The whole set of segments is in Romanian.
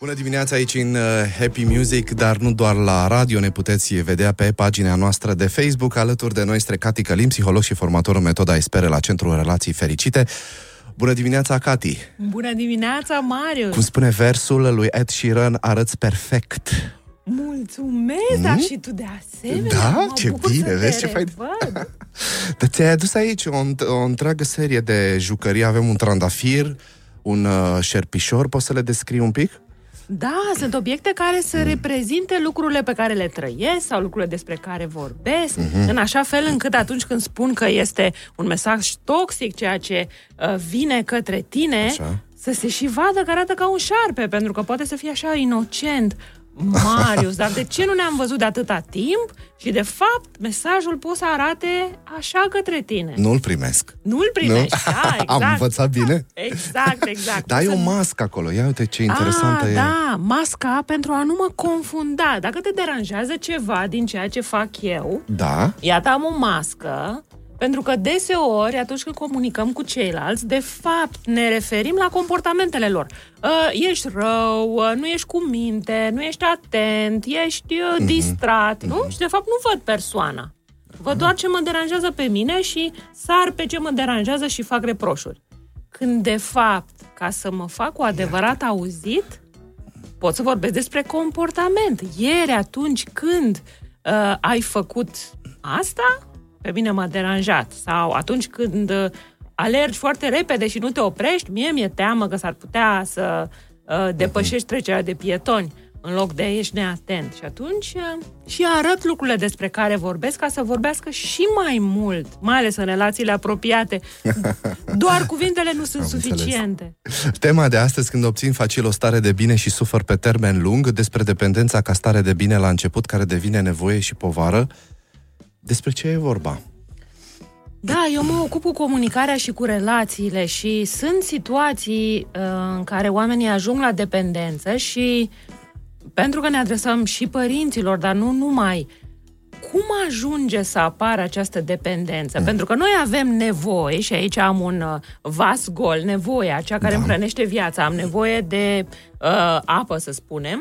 Bună dimineața aici în uh, Happy Music, dar nu doar la radio, ne puteți vedea pe pagina noastră de Facebook. Alături de noi este Cati Călim, psiholog și formator în metoda Espere la Centrul Relații Fericite. Bună dimineața, Cati! Bună dimineața, Marius! Cum spune versul lui Ed Sheeran, arăți perfect. Mulțumesc, mm? dar și tu de asemenea. Da? Mă Ce bucur bine, să vezi te ce fain. revăd. Dar ți-ai adus aici o, o întreagă serie de jucării. Avem un trandafir, un uh, șerpișor, poți să le descrii un pic? Da, sunt obiecte care să reprezinte lucrurile pe care le trăiesc sau lucrurile despre care vorbesc, Mhm. în așa fel încât atunci când spun că este un mesaj toxic ceea ce uh, vine către tine, Așa. să se și vadă că arată ca un șarpe, pentru că poate să fie așa inocent. Marius, dar de ce nu ne-am văzut de atâta timp și de fapt mesajul poate să arate așa către tine? Nu-l primesc. Nu-l primești, da, exact. Am învățat bine? Exact, exact. Da, e Să o nu- mască acolo. Ia uite ce interesantă ah, e. da, masca pentru a nu mă confunda. Dacă te deranjează ceva din ceea ce fac eu, Da? iată am o mască, pentru că deseori, atunci când comunicăm cu ceilalți, de fapt ne referim la comportamentele lor. Uh, ești rău, uh, nu ești cu minte, nu ești atent, ești uh, distrat, nu? Și de fapt nu văd persoana. Văd doar ce mă deranjează pe mine și sar pe ce mă deranjează și fac reproșuri. Când de fapt, ca să mă fac cu adevărat auzit, pot să vorbesc despre comportament. Ieri, atunci când uh, ai făcut asta, pe mine m-a deranjat. Sau atunci când uh, alergi foarte repede și nu te oprești, mie mi-e teamă că s-ar putea să uh, depășești trecerea de pietoni în loc de ești neatent. Și atunci uh, și arăt lucrurile despre care vorbesc ca să vorbească și mai mult, mai ales în relațiile apropiate. Doar cuvintele nu sunt Am înțeles. suficiente. Tema de astăzi, când obțin facil o stare de bine și sufăr pe termen lung, despre dependența ca stare de bine la început, care devine nevoie și povară, despre ce e vorba? Da, eu mă ocup cu comunicarea și cu relațiile și sunt situații uh, în care oamenii ajung la dependență și pentru că ne adresăm și părinților, dar nu numai, cum ajunge să apară această dependență? Mm. Pentru că noi avem nevoie, și aici am un uh, vas gol, nevoia, cea care Da. îmi hrănește viața. Am nevoie de uh, apă, să spunem,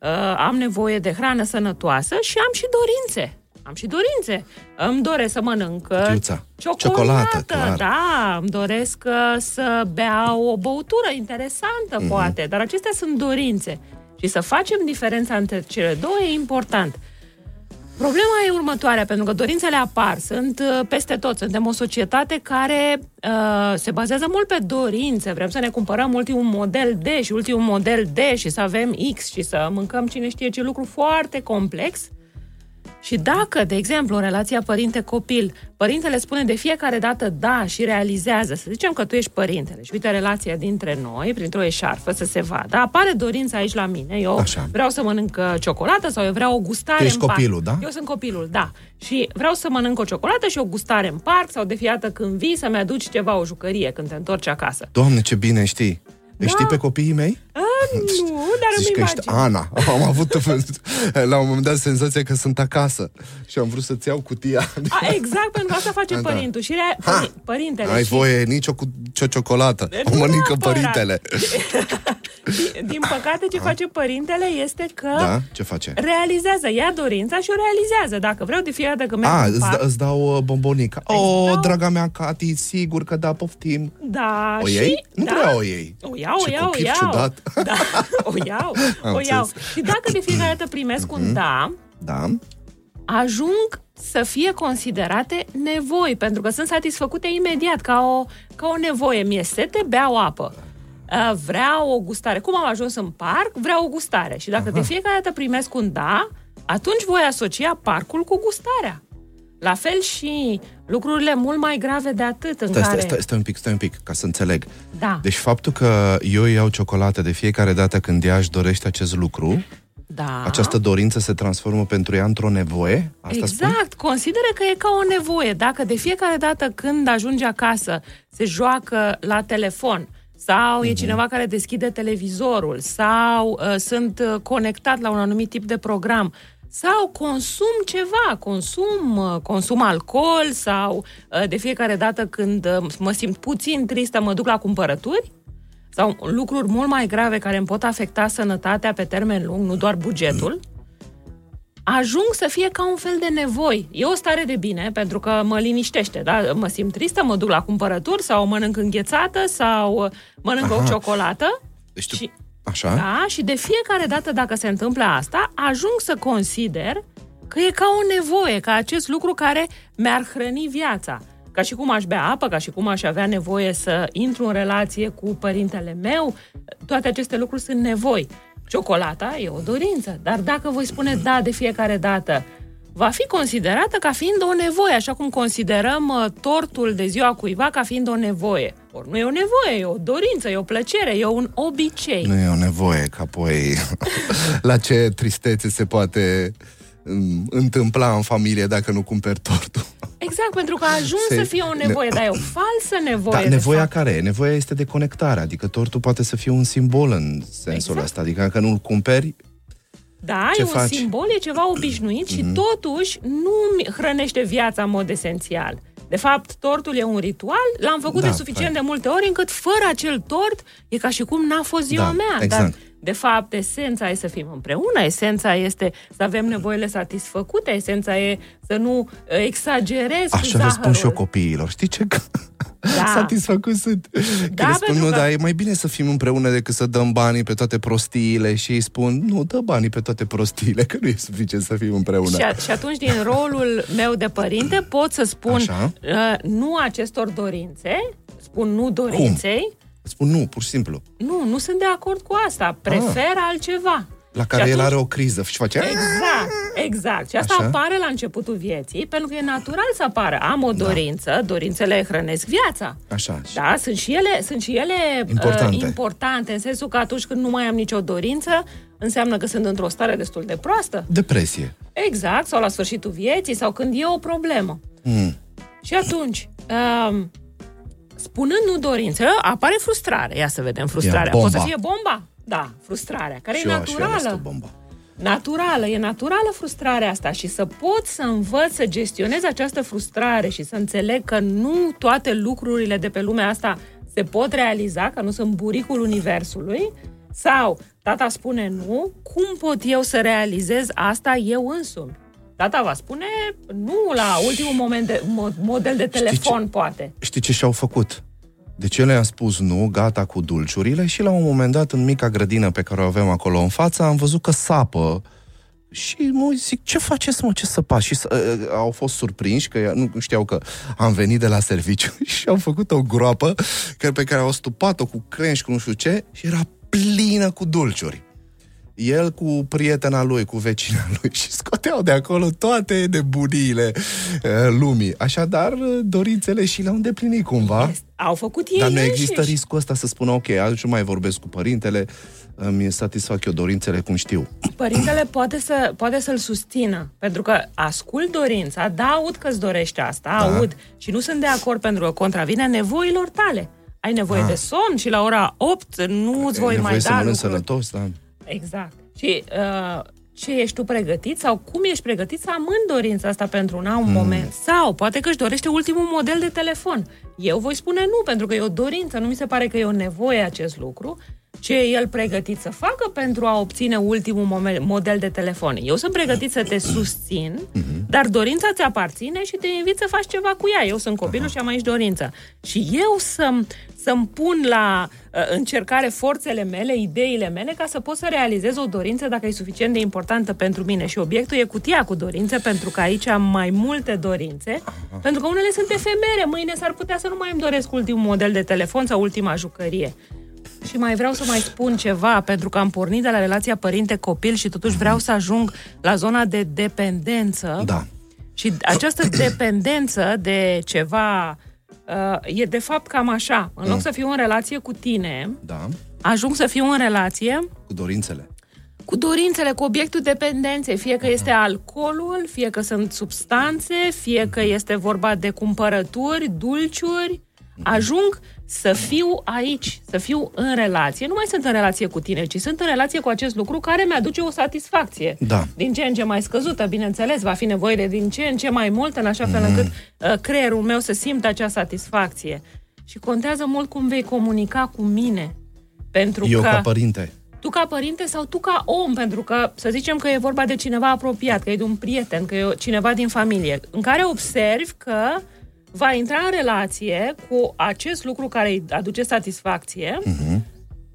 uh, am nevoie de hrană sănătoasă și am și dorințe. Am și dorințe. Îmi doresc să mănânc uh, Cutiuța. ciocolată, Ciocolată, clar. da, îmi doresc uh, să beau o băutură interesantă, Mhm. mm-hmm. poate, dar acestea sunt dorințe. Și să facem diferența între cele două e important. Problema e următoarea, pentru că dorințele apar, sunt uh, peste tot. Suntem o societate care uh, se bazează mult pe dorințe. Vrem să ne cumpărăm ultimul model D și ultimul model D și să avem X și să mâncăm cine știe ce lucru foarte complex. Și dacă, de exemplu, în relația părinte-copil, părintele spune de fiecare dată da și realizează, să zicem că tu ești părintele și uite relația dintre noi, printr-o eșarfă, să se vadă, apare dorința aici la mine, eu Așa. vreau să mănânc uh, ciocolată sau eu vreau o gustare Tu ești în parc. copilul, da? Eu sunt copilul, da. Și vreau să mănânc o ciocolată și o gustare în parc sau de fiată când vii să-mi aduci ceva, o jucărie când te întorci acasă. Doamne, ce bine știi! Îi știi pe copiii mei? A, nu, dar Zici îmi că ești imagine. Ana. Am avut la un moment dat senzația că sunt acasă și am vrut să-ți iau cutia. A, exact, pentru că asta face Da. părintul și rea, pări, părintele. Ai și... voie nicio cu ce ciocolată. O Nu mănâncă neapărat. părintele. Din, din păcate, ce face părintele este că Da? Ce face? realizează, ia dorința și o realizează. Dacă vreau de fiecare dată când merg A, în îți, parc, da, îți dau uh, bombonica. Îți O, dau- draga mea, Cati, sigur că da, poftim. da, O și, iei? Nu da, prea o iei. O iau, o Ce iau, o copil iau. ciudat. Da, o iau, Am o iau. înțeles. Și dacă de fiecare dată primesc un da, Da? ajung să fie considerate nevoi, pentru că sunt satisfăcute imediat, ca o, ca o nevoie. Mie sete, beau apă. Uh, Vreau o gustare. Cum am ajuns în parc, vreau o gustare. Și dacă de fiecare dată primesc un da, atunci voi asocia parcul cu gustarea. La fel și lucrurile mult mai grave de atât în Stai, care... stai, stai, stai un pic, stai un pic, ca să înțeleg. Da, Deci faptul că eu iau ciocolată de fiecare dată când ea își dorește acest lucru, da. această dorință se transformă pentru ea într-o nevoie? Asta spui? Exact, consideră că e ca o nevoie. Dacă de fiecare dată când ajunge acasă se joacă la telefon sau Mhm. e cineva care deschide televizorul sau uh, sunt uh, conectat la un anumit tip de program sau consum ceva, consum, uh, consum alcool sau uh, de fiecare dată când uh, mă simt puțin tristă mă duc la cumpărături, sau lucruri mult mai grave care îmi pot afecta sănătatea pe termen lung, nu doar bugetul, ajung să fie ca un fel de nevoi. E o stare de bine, pentru că mă liniștește, da? Mă simt tristă, mă duc la cumpărături sau mănânc înghețată sau mănânc Aha. o ciocolată. Deci tu... și, Așa? Da, și de fiecare dată dacă se întâmplă asta, ajung să consider că e ca o nevoie, ca acest lucru care mi-ar hrăni viața. Ca și cum aș bea apă, ca și cum aș avea nevoie să intru în relație cu părintele meu, toate aceste lucruri sunt nevoi. Ciocolata e o dorință, dar dacă voi spune da de fiecare dată, va fi considerată ca fiind o nevoie, așa cum considerăm uh, tortul de ziua cuiva ca fiind o nevoie. Ori nu e o nevoie, e o dorință, e o plăcere, e un obicei. Nu e o nevoie, că apoi la ce tristețe se poate întâmpla în familie dacă nu cumperi tortul. Exact, pentru că ajuns Se... să fie o nevoie, ne... dar e o falsă nevoie. Da, nevoia fapt. care e? Nevoia este de conectare, adică tortul poate să fie un simbol în sensul exact. ăsta, adică dacă nu-l cumperi, da, Ce e faci? un simbol, e ceva obișnuit mm-hmm. și mhm. totuși nu hrănește viața în mod esențial. De fapt, tortul e un ritual, l-am făcut da, de suficient hai. de multe ori, încât fără acel tort e ca și cum n-a fost ziua da, mea. Exact. Dar de fapt, esența e să fim împreună, esența este să avem nevoile satisfăcute, esența e să nu uh, exagerez Așa le spun și eu copiilor. Știi ce? Da. Satisfăcut sunt. Da, că spun, nu, că... dar e mai bine să fim împreună decât să dăm banii pe toate prostiile și îi spun, nu, dă banii pe toate prostiile, că nu e suficient să fim împreună. Și, a, și atunci, din rolul meu de părinte, pot să spun Așa? uh, nu acestor dorințe, spun nu dorinței, Cum? Spun nu, pur și simplu. Nu, nu sunt de acord cu asta. Prefer ah. altceva. La care și atunci... el are o criză și face... Exact, exact. Și asta Așa? apare la începutul vieții, pentru că e natural să apară. Am o da. dorință, da. dorințele hrănesc viața. Așa. Da, sunt și ele, sunt și ele importante. Uh, importante, în sensul că atunci când nu mai am nicio dorință, înseamnă că sunt într-o stare destul de proastă. Depresie. Exact, sau la sfârșitul vieții, sau când e o problemă. Mm. Și atunci, uh, spunând nu dorință, apare frustrare. Ia să vedem frustrarea. Poate să fie bomba? Da, frustrarea, care și e naturală. bomba. Naturală, e naturală frustrarea asta și să pot să învăț să gestionez această frustrare și să înțeleg că nu toate lucrurile de pe lumea asta se pot realiza, că nu sunt buricul universului, sau tata spune nu, cum pot eu să realizez asta eu însumi? Tata va spune nu la ultimul moment de, model de telefon, știi ce, poate. Știi ce și-au făcut? Deci ele a spus nu, gata cu dulciurile? Și la un moment dat în mica grădină pe care o avem acolo în față am văzut că sapă. Și mă zic, ce faceți mă, ce săpați? Și uh, au fost surprinși că nu știau că am venit de la serviciu. Și au făcut o groapă pe care au stupat-o cu crengi, cu nu știu ce și era plină cu dulciuri el cu prietena lui, cu vecina lui și scoteau de acolo toate nebuniile uh, lumii. Așadar, dorințele și le-au îndeplinit cumva. Au făcut ei Dar nu există riscul ăsta să spună, ok, azi nu mai vorbesc cu părintele, îmi satisfac eu dorințele cum știu. Părintele poate, să, poate să-l susțină, pentru că ascult dorința, da, aud că-ți dorește asta, da. aud, și nu sunt de acord pentru că contravine nevoilor tale. Ai nevoie da. de somn și la ora 8 nu îți voi mai da să lucruri. sănătos, da. Exact. Și uh, ce ești tu pregătit sau cum ești pregătit să amând dorința asta pentru un alt mm. moment. Sau poate că își dorește ultimul model de telefon. Eu voi spune nu, pentru că e o dorință, nu mi se pare că e o nevoie acest lucru ce e el pregătit să facă pentru a obține ultimul model de telefon. Eu sunt pregătit să te susțin, mhm. dar dorința ți aparține și te invit să faci ceva cu ea. Eu sunt copilul și am aici dorință. Și eu să, să-mi pun la uh, încercare forțele mele, ideile mele, ca să pot să realizez o dorință dacă e suficient de importantă pentru mine. Și obiectul e cutia cu dorințe, pentru că aici am mai multe dorințe, pentru că unele sunt efemere. Mâine s-ar putea să nu mai îmi doresc ultimul model de telefon sau ultima jucărie. Și mai vreau să mai spun ceva, pentru că am pornit de la relația părinte-copil și totuși vreau să ajung la zona de dependență. Da. Și această dependență de ceva uh, e de fapt cam așa. În loc mm. să fiu în relație cu tine, da. ajung să fiu în relație... Cu dorințele. Cu dorințele, cu obiectul dependenței, fie că este alcoolul, fie că sunt substanțe, fie că este vorba de cumpărături, dulciuri, ajung să fiu aici, să fiu în relație. Nu mai sunt în relație cu tine, ci sunt în relație cu acest lucru care mi-aduce o satisfacție. Da. Din ce în ce mai scăzută, bineînțeles, va fi nevoie de din ce în ce mai mult, în așa fel mm. încât uh, creierul meu să simtă acea satisfacție. Și contează mult cum vei comunica cu mine. Pentru Eu că ca părinte. tu ca părinte sau tu ca om, pentru că să zicem că e vorba de cineva apropiat, că e de un prieten, că e cineva din familie, în care observi că va intra în relație cu acest lucru care îi aduce satisfacție uh-huh.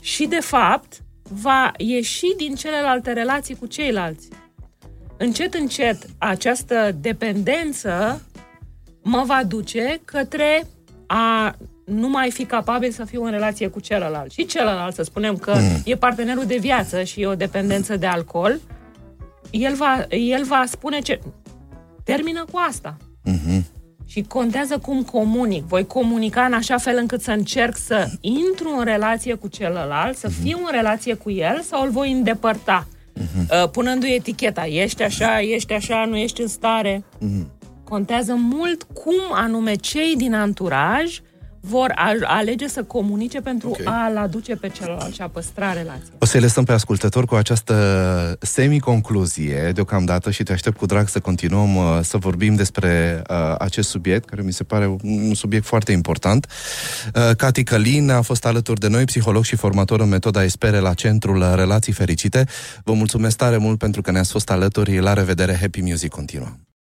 și, de fapt, va ieși din celelalte relații cu ceilalți. Încet, încet, această dependență mă va duce către a nu mai fi capabil să fiu în relație cu celălalt. Și celălalt, să spunem că mm. e partenerul de viață și e o dependență de alcool, el va, el va spune ce... Termină cu asta. Mm-hmm. Și contează cum comunic. Voi comunica în așa fel încât să încerc să intru în relație cu celălalt, să fiu în relație cu el sau îl voi îndepărta. Uh, punându-i eticheta, ești așa, ești așa, nu ești în stare. Contează mult cum anume cei din anturaj vor a- alege să comunice pentru Ok. a-l aduce pe celălalt și a păstra relația. O să-i lăsăm pe ascultător cu această semi-concluzie deocamdată și te aștept cu drag să continuăm uh, să vorbim despre uh, acest subiect, care mi se pare un, un subiect foarte important. Uh, Cati Călin a fost alături de noi, psiholog și formator în metoda Espere la Centrul Relații Fericite. Vă mulțumesc tare mult pentru că ne-ați fost alături. La revedere, Happy Music continuă!